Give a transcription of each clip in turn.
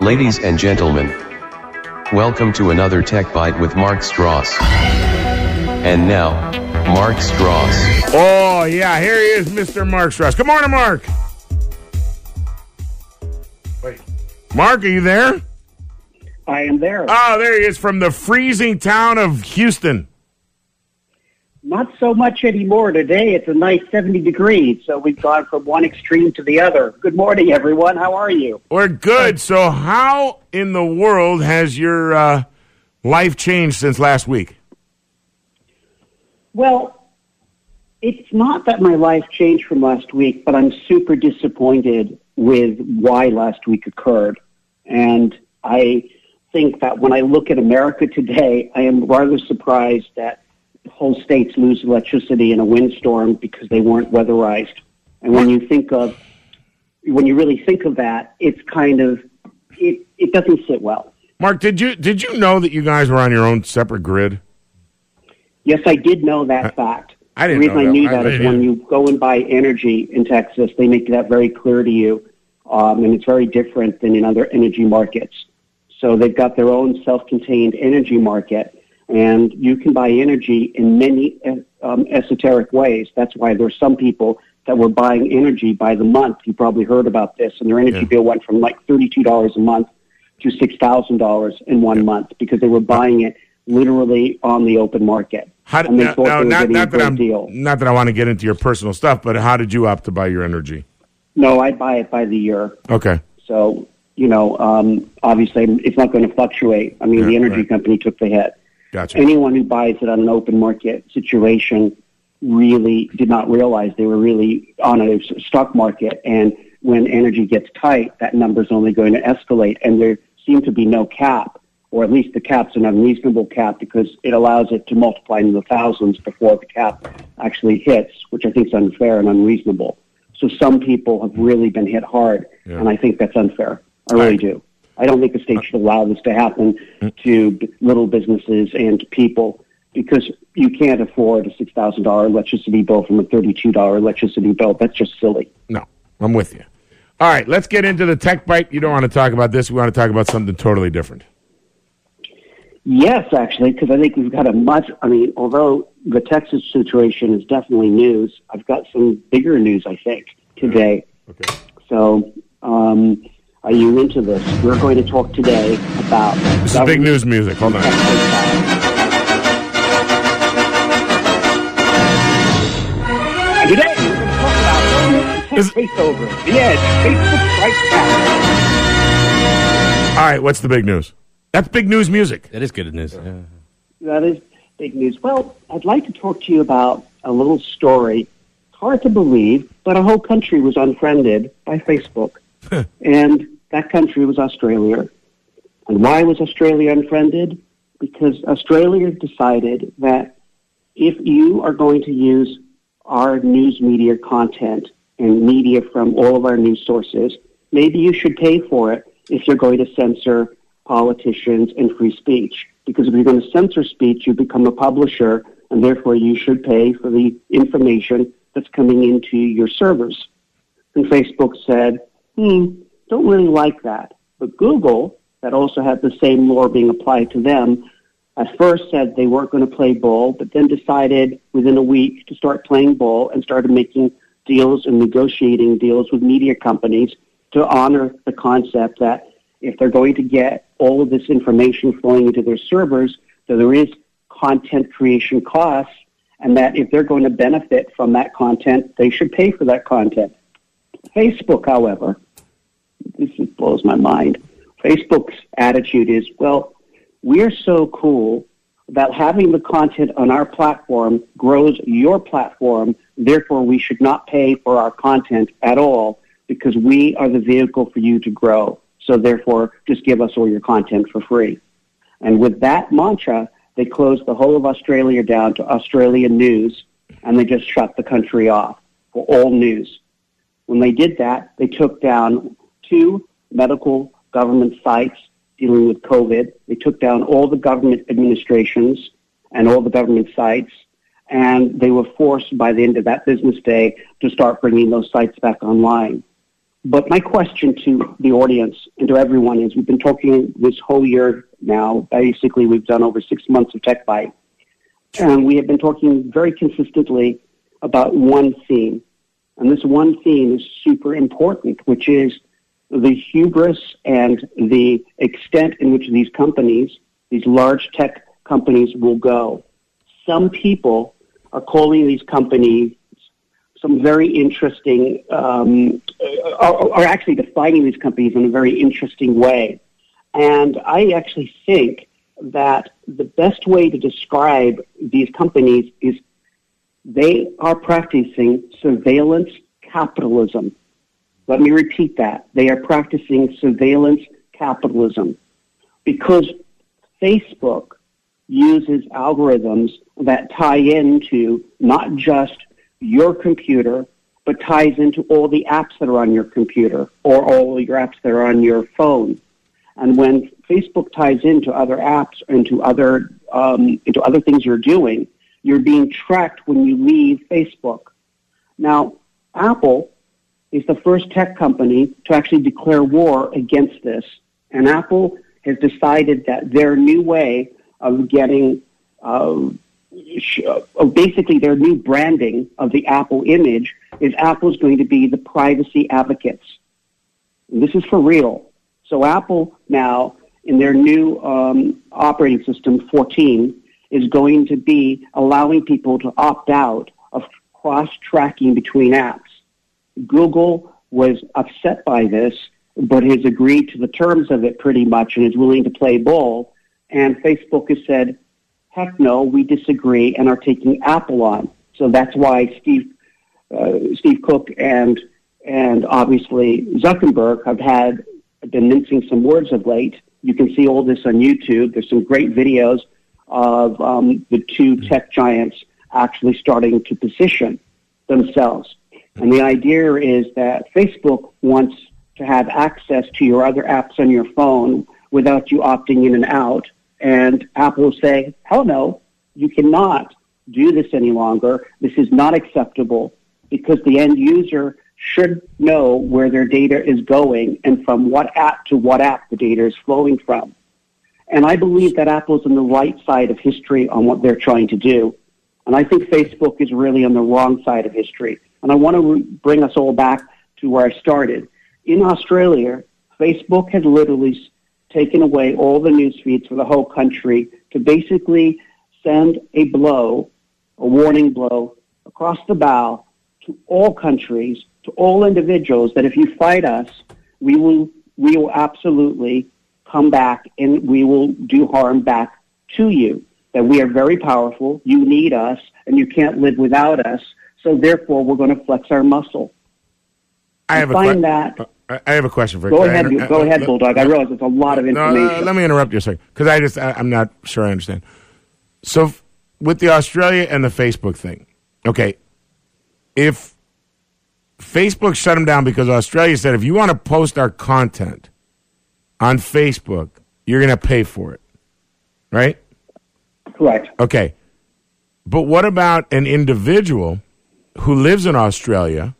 Ladies and gentlemen, welcome to another Tech Bite with Mark Stross. And now, Mark Stross. Oh, yeah, here he is, Mr. Mark Stross. Good morning, Mark. Wait. Mark, are you there? I am there. Oh, there he is from the freezing town of Houston. Not so much anymore. Today it's a nice 70 degrees, so we've gone from one extreme to the other. Good morning, everyone. How are you? We're good. So, how in the world has your uh, life changed since last week? Well, it's not that my life changed from last week, but I'm super disappointed with why last week occurred. And I think that when I look at America today, I am rather surprised that whole states lose electricity in a windstorm because they weren't weatherized. And when you think of, when you really think of that, it's kind of, it, it doesn't sit well. Mark, did you did you know that you guys were on your own separate grid? Yes, I did know that fact. I didn't the reason know I that. knew I that is when you go and buy energy in Texas, they make that very clear to you, um, and it's very different than in other energy markets. So they've got their own self-contained energy market, and you can buy energy in many um, esoteric ways. That's why there's some people that were buying energy by the month. You probably heard about this, and their energy Yeah. bill went from like thirty-two dollars a month to six thousand dollars in one month because they were buying it literally on the open market. How they now, now, not, not that I'm deal. not that I want to get into your personal stuff, but how did you opt to buy your energy? No, I buy it by the year. Okay. So, you know, um, obviously it's not going to fluctuate. I mean, Yeah, the energy right. company took the hit. Gotcha. Anyone who buys it on an open market situation really did not realize they were really on a stock market. And when energy gets tight, that number is only going to escalate. And there seemed to be no cap, or at least the cap's an unreasonable cap because it allows it to multiply into the thousands before the cap actually hits, which I think is unfair and unreasonable. So some people have really been hit hard, Yeah. and I think that's unfair. I really Right. do. I don't think the state should allow this to happen to b- little businesses and people because you can't afford a six thousand dollar electricity bill from a thirty two dollar electricity bill. That's just silly. No, I'm with you. All right, let's get into the tech bite. You don't want to talk about this. We want to talk about something totally different. Yes, actually, because I think we've got a much. I mean, although the Texas situation is definitely news, I've got some bigger news. I think today. Okay. So, um, are you into this? We're going to talk today about. This is big news music. Hold on. Today, we're going to talk about government Is- takeover. The edge. Facebook strikes back. All right, what's the big news? That's big news music. That is good news. Yeah. That is big news. Well, I'd like to talk to you about a little story. Hard to believe, but a whole country was unfriended by Facebook. and that country was Australia. And why was Australia unfriended? Because Australia decided that if you are going to use our news media content and media from all of our news sources, maybe you should pay for it if you're going to censor politicians and free speech. Because if you're going to censor speech, you become a publisher, and therefore you should pay for the information that's coming into your servers. And Facebook said, hmm, don't really like that. But Google, that also had the same law being applied to them, at first said they weren't going to play ball, but then decided within a week to start playing ball and started making deals and negotiating deals with media companies to honor the concept that if they're going to get all of this information flowing into their servers, that there is content creation costs, and that if they're going to benefit from that content, they should pay for that content. Facebook, however, this blows my mind. Facebook's attitude is, well, we're so cool that having the content on our platform grows your platform. Therefore, we should not pay for our content at all because we are the vehicle for you to grow. So therefore, just give us all your content for free. And with that mantra, they closed the whole of Australia down to Australian news and they just shut the country off for all news. When they did that, they took down two medical government sites dealing with COVID. They took down all the government administrations and all the government sites, and they were forced by the end of that business day to start bringing those sites back online. But my question to the audience and to everyone is we've been talking this whole year now. Basically, we've done over six months of Tech Bite. And we have been talking very consistently about one theme. And this one theme is super important, which is the hubris and the extent in which these companies, these large tech companies, will go. Some people are calling these companies some very interesting, um, are, are actually defining these companies in a very interesting way. And I actually think that the best way to describe these companies is they are practicing surveillance capitalism. Let me repeat that. They are practicing surveillance capitalism because Facebook uses algorithms that tie into not just your computer, but ties into all the apps that are on your computer or all your apps that are on your phone. And when Facebook ties into other apps, into other um, into other things you're doing, you're being tracked when you leave Facebook. Now, Apple is the first tech company to actually declare war against this, and Apple has decided that their new way of getting uh, uh, basically their new branding of the Apple image is Apple's going to be the privacy advocates. And this is for real. So Apple now, in their new um, operating system 14, is going to be allowing people to opt out of cross-tracking between apps. Google was upset by this, but has agreed to the terms of it pretty much and is willing to play ball. And Facebook has said, heck no, we disagree and are taking Apple on. So that's why Steve, uh, Steve Cook and, and obviously Zuckerberg have had been mincing some words of late. You can see all this on YouTube. There's some great videos of um, the two tech giants actually starting to position themselves. And the idea is that Facebook wants to have access to your other apps on your phone without you opting in and out and Apple will say, hell no, you cannot do this any longer. This is not acceptable because the end user should know where their data is going and from what app to what app the data is flowing from. And I believe that Apple's on the right side of history on what they're trying to do. And I think Facebook is really on the wrong side of history. And I want to bring us all back to where I started. In Australia, Facebook had literally taken away all the news feeds for the whole country to basically send a blow, a warning blow across the bow to all countries, to all individuals that if you fight us, we will, we will absolutely come back and we will do harm back to you. That we are very powerful, you need us, and you can't live without us. So therefore, we're going to flex our muscle. I have find a that I have a question for you. Go ahead, I, go uh, ahead, Bulldog. I realize it's a lot of information. No, no, let me interrupt you a second because I just I, am not sure I understand. So f- with the Australia and the Facebook thing, okay, if Facebook shut them down because Australia said if you want to post our content on Facebook, you're going to pay for it, right? Correct. Okay, but what about an individual who lives in Australia?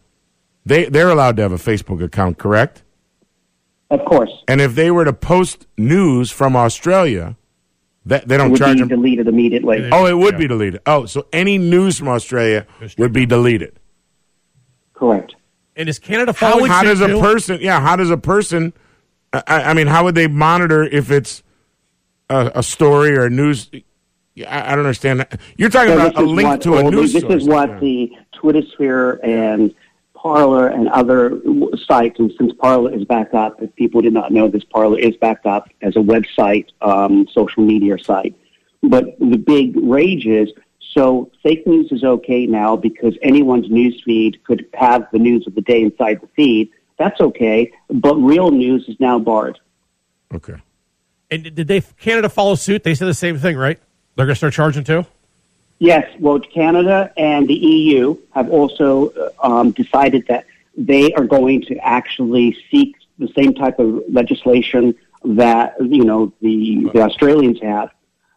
They they're allowed to have a Facebook account, correct? Of course. And if they were to post news from Australia, that they don't it would charge be them. deleted immediately. Oh, it would be deleted. Oh, so any news from Australia would be deleted. Correct. And is Canada How, following how suit does a too? person? Yeah, how does a person? I, I mean, how would they monitor if it's a, a story or a news? I, I don't understand. That. You're talking So about this a is link what to a news. the, This source. is what the Twitter sphere and Parler and other sites, and since Parler is back up, if people did not know this, Parler is back up as a website, um, social media site. But the big rage is so fake news is okay now because anyone's news feed could have the news of the day inside the feed. That's okay, but real news is now barred. Okay. And did they Canada follow suit? They said the same thing, right? They're going to start charging too. Yes, well, Canada and the EU have also uh, um, decided that they are going to actually seek the same type of legislation that you know the, the Australians have.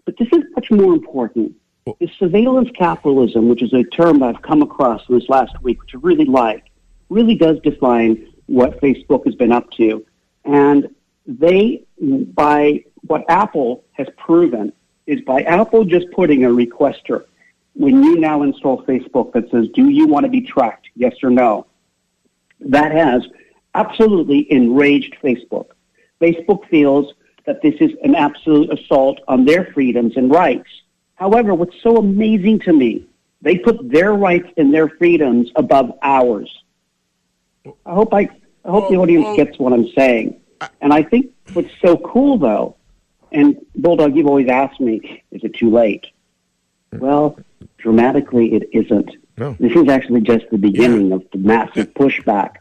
But this is much more important. The surveillance capitalism, which is a term I've come across this last week, which I really like, really does define what Facebook has been up to. And they, by what Apple has proven, is by Apple just putting a requester when you now install Facebook that says, do you want to be tracked? Yes or no? That has absolutely enraged Facebook. Facebook feels that this is an absolute assault on their freedoms and rights. However, what's so amazing to me, they put their rights and their freedoms above ours. I hope I, I hope the audience well- gets what I'm saying. And I think what's so cool though, and Bulldog, you've always asked me, is it too late? Well, dramatically, it isn't. No. This is actually just the beginning of the massive pushback.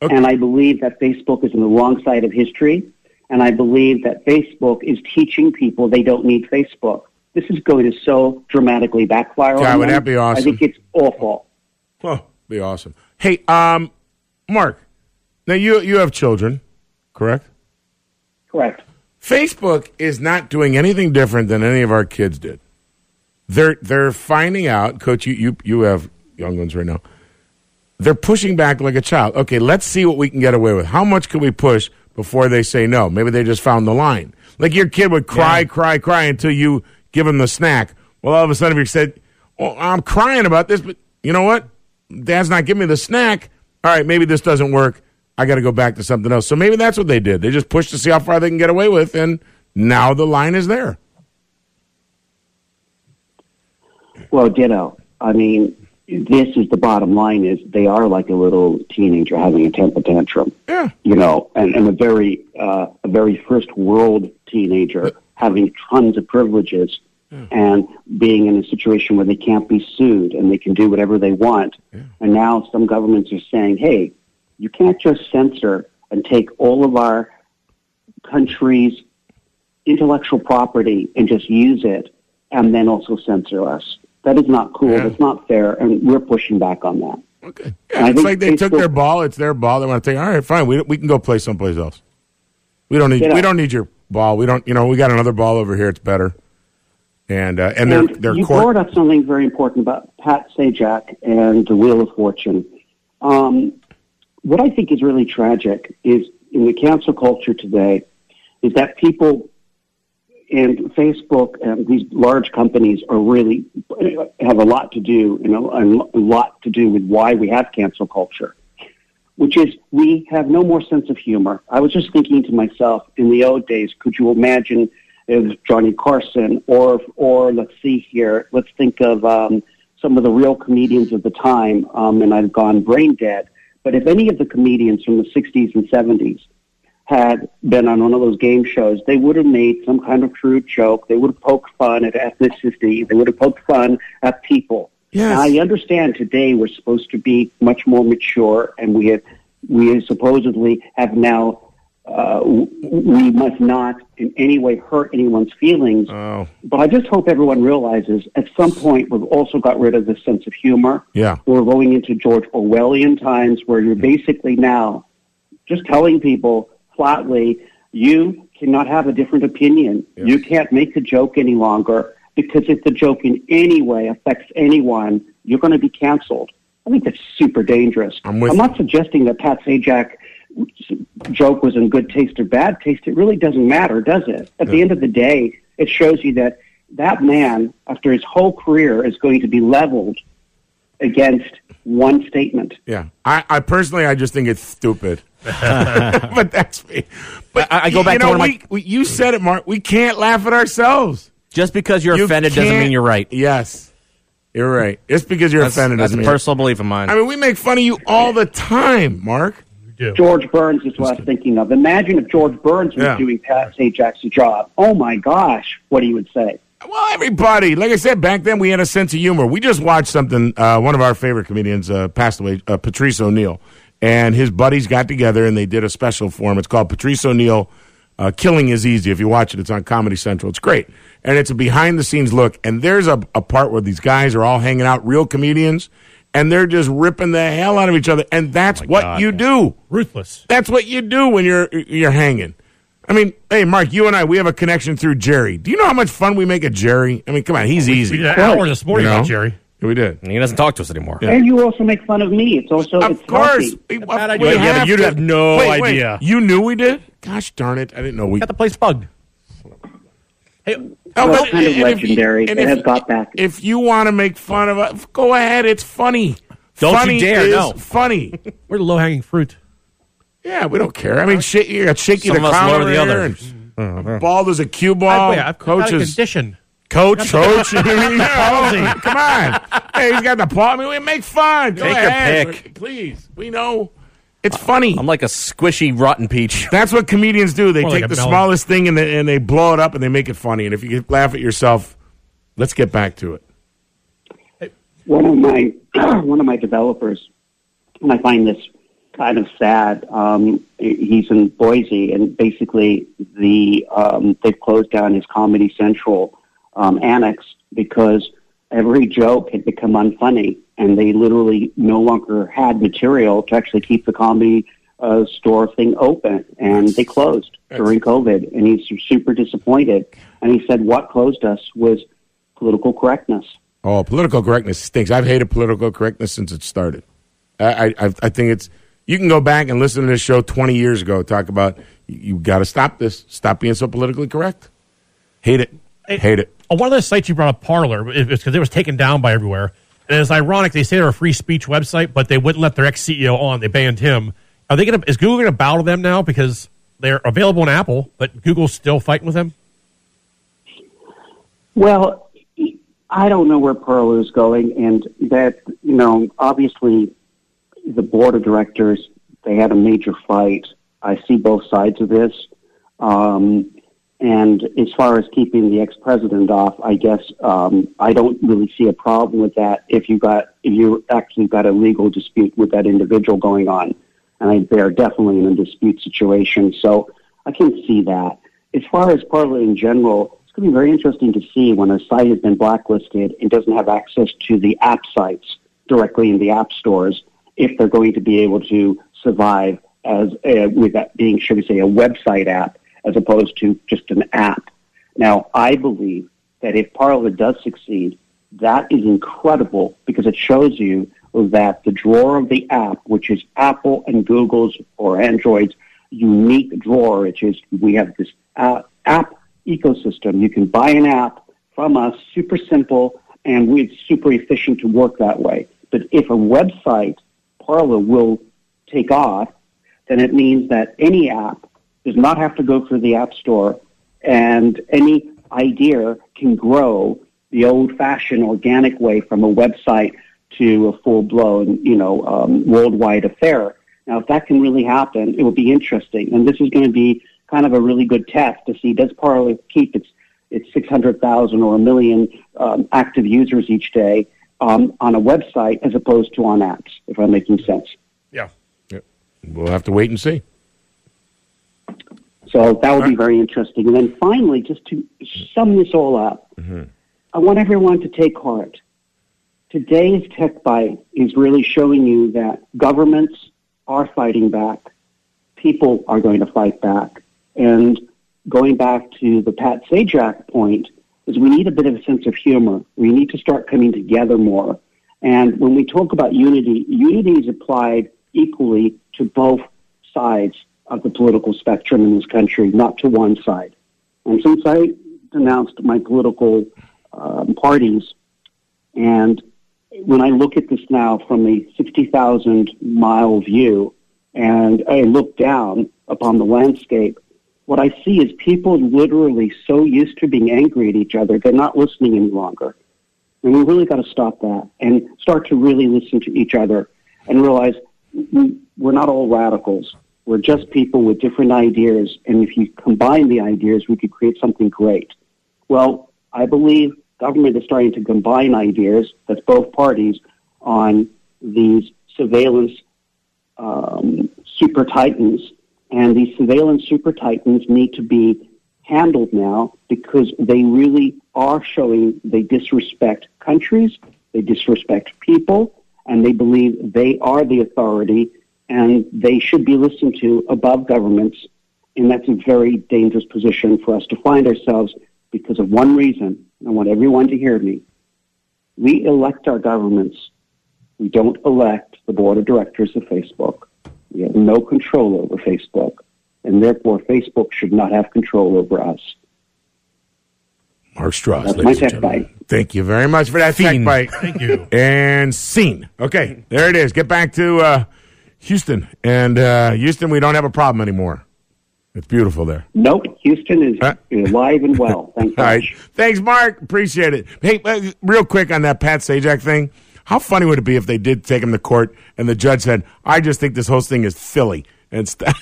Okay. And I believe that Facebook is on the wrong side of history. And I believe that Facebook is teaching people they don't need Facebook. This is going to so dramatically backfire God, on would that be awesome? I think it's awful. Oh, be awesome. Hey, um, Mark. Now you you have children, correct? Correct. Facebook is not doing anything different than any of our kids did. They're they're finding out, Coach. You you you have young ones right now. They're pushing back like a child. Okay, let's see what we can get away with. How much can we push before they say no? Maybe they just found the line. Like your kid would cry, cry, cry until you give him the snack. Well, all of a sudden, if you said, "Oh, I'm crying about this," but you know what? Dad's not giving me the snack. All right, maybe this doesn't work. I got to go back to something else. So maybe that's what they did. They just pushed to see how far they can get away with, and now the line is there. Well, ditto. I mean, this is the bottom line: is they are like a little teenager having a temper tantrum. Yeah. you know, and, and a very uh, a very first world teenager having tons of privileges and being in a situation where they can't be sued and they can do whatever they want. And now some governments are saying, "Hey, you can't just censor and take all of our country's intellectual property and just use it and then also censor us. That is not cool. Yeah. That's not fair, and we're pushing back on that." Okay. Yeah, it's like they took their ball. It's their ball. They want to take. All right, fine. We we can go play someplace else. We don't need. We don't need your ball. We don't. You know, we got another ball over here. It's better. And uh, and their And their you court. brought up something very important about Pat Sajak and the Wheel of Fortune. Um, what I think is really tragic is in the cancel culture today is that people and Facebook and these large companies are really have a lot to do, you know, a lot to do with why we have cancel culture, which is we have no more sense of humor. I was just thinking to myself in the old days, could you imagine if Johnny Carson or or let's see here, let's think of um, some of the real comedians of the time, um, and I've gone brain dead. But if any of the comedians from the 60s and 70s had been on one of those game shows, they would have made some kind of crude joke. They would have poked fun at ethnicity. They would have poked fun at people. Yes. Now, I understand today we're supposed to be much more mature, and we have, we supposedly have now. Uh, we must not in any way hurt anyone's feelings. Oh, But I just hope everyone realizes at some point we've also got rid of the sense of humor. yeah. We're going into George Orwellian times where you're basically now just telling people flatly, you cannot have a different opinion. Yes. You can't make a joke any longer because if the joke in any way affects anyone, you're going to be canceled. I think that's super dangerous. I'm I'm not suggesting that Pat Sajak joke was in good taste or bad taste. It really doesn't matter, does it? At the end of the day, it shows you that that man, after his whole career, is going to be leveled against one statement. Yeah. I, I personally, I just think it's stupid. but that's me. But I- I go back you to know, one of my- we, we, you said it, Mark. We can't laugh at ourselves. Just because you're You offended doesn't can't- mean you're right. Yes, you're right. It's because you're That's, offended that's a personal belief of mine. I mean, we make fun of you all the time, Mark. George Burns is what I was thinking of. Imagine if George Burns was Yeah. doing Pat Sajak's job. Oh my gosh, what he would say. Well, everybody, like I said back then, we had a sense of humor. We just watched something. Uh, one of our favorite comedians uh, passed away, uh, Patrice O'Neal, and his buddies got together and they did a special for him. It's called Patrice O'Neal. Uh, Killing is easy. If you watch it, it's on Comedy Central. It's great, and it's a behind the scenes look. And there's a, a part where these guys are all hanging out, real comedians, and they're just ripping the hell out of each other. And that's oh what God. you do. Ruthless. That's what you do when you're you're hanging. I mean, hey, Mark, you and I, we have a connection through Jerry. Do you know how much fun we make at Jerry? I mean, come on, he's We easy. did hours this morning You know? about Jerry. We did. And he doesn't talk to us anymore. And you also make fun of me. It's also Of it's course. healthy. We, bad we idea. Yeah, but you'd to- have no Wait, wait. idea. You knew we did? Gosh darn it. I didn't know we Got the place bugged. Hey, Oh, Well, but- kind of and if you- legendary. and It if- has got back. If you want to make fun of us, go ahead. It's funny. Don't you funny dare, is no. funny. we're the low hanging fruit. yeah, we don't care. I mean, shit, you got shaky Some the of us clown lower over the here others. Mm-hmm. Bald as a cue I, ball. wait, I've got a Coaches. condition. Coach, coach, yeah, come on! Hey, he's got the paw. I mean, we make fun. Go Take your ahead, pick. please. We know it's funny. I'm like a squishy rotten peach. That's what comedians do. They More take like the melon. smallest thing and they, and they blow it up and they make it funny. And if you can laugh at yourself, let's get back to it. one of my one of my developers, and I find this kind of sad. Um, he's in Boise, and basically the um, they've closed down his Comedy Central um, annex because every joke had become unfunny, and they literally no longer had material to actually keep the comedy uh, store thing open, and they closed during COVID, and he's super disappointed. And he said, "What closed us was political correctness." Oh, political correctness stinks. I've hated political correctness since it started. I, I, I think it's. You can go back and listen to this show 20 years ago. Talk about you, you got to stop this. Stop being so politically correct. Hate it. Hate it. On one of the sites you brought up, Parler, it's because it was taken down by everywhere. And it's ironic they say they're a free speech website, but they wouldn't let their ex CEO on. They banned him. Are they going to? Is Google going to bow to them now because they're available on Apple, but Google's still fighting with them? Well, I don't know where Pearl is going, and that you know, obviously, the board of directors they had a major fight. I see both sides of this, um, and as far as keeping the ex-president off, I guess um, I don't really see a problem with that. If you got if you actually got a legal dispute with that individual going on, and I, they're definitely in a dispute situation, so I can see that. As far as Parler in general, it's going to be very interesting to see when a site has been blacklisted and doesn't have access to the app sites directly in the app stores, if they're going to be able to survive as a, with that being, should we say, a website app as opposed to just an app. Now, I believe that if Parler does succeed, that is incredible because it shows you that the drawer of the app, which is Apple and Google's or Android's unique drawer, which is we have this uh, app ecosystem. You can buy an app from us, super simple, and we- it's super efficient to work that way. But if a website, Parler, will take off, then it means that any app does not have to go through the App Store, and any idea can grow the old-fashioned organic way from a website to a full-blown, you know, um, worldwide affair. Now, if that can really happen, it will be interesting, and this is going to be kind of a really good test to see does Parler keep its its 600,000 or a million um, active users each day um, on a website as opposed to on apps, if I'm making sense. Yeah. We'll have to wait and see. So that would be very interesting. And then finally, just to sum this all up, mm-hmm. I want everyone to take heart. Today's Tech Bite is really showing you that governments are fighting back. People are going to fight back. And going back to the Pat Sajak point, is we need a bit of a sense of humor. We need to start coming together more. And when we talk about unity, unity is applied equally to both sides of the political spectrum in this country, not to one side. And since I denounced my political um, parties, and when I look at this now from a 60,000 mile view, and I look down upon the landscape, what I see is people literally so used to being angry at each other, they're not listening any longer. And we really got to stop that and start to really listen to each other and realize we- we're not all radicals. We're just people with different ideas. And if you combine the ideas, we could create something great. Well, I believe government is starting to combine ideas, that's both parties, on these surveillance um, super titans. And these surveillance super titans need to be handled now because they really are showing they disrespect countries, they disrespect people, and they believe they are the authority and they should be listened to above governments. And that's a very dangerous position for us to find ourselves because of one reason. I want everyone to hear me. We elect our governments. We don't elect the board of directors of Facebook. We have no control over Facebook, and therefore Facebook should not have control over us. Mark Stross. That's ladies my and tech gentlemen. bite. Thank you very much for that tech bite. Thank you. and scene. Okay, there it is. Get back to uh, Houston. And uh, Houston, we don't have a problem anymore. It's beautiful there. Nope, Houston is Uh. alive and well. Thanks, All right. Thanks, Mark. Appreciate it. Hey, uh, real quick on that Pat Sajak thing. How funny would it be if they did take him to court and the judge said, I just think this whole thing is silly? And st-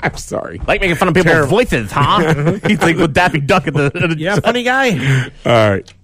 I'm sorry. Like making fun of people's Terrible. voices, huh? He's like with Daffy Duck at the. At the Yeah, funny guy. All right.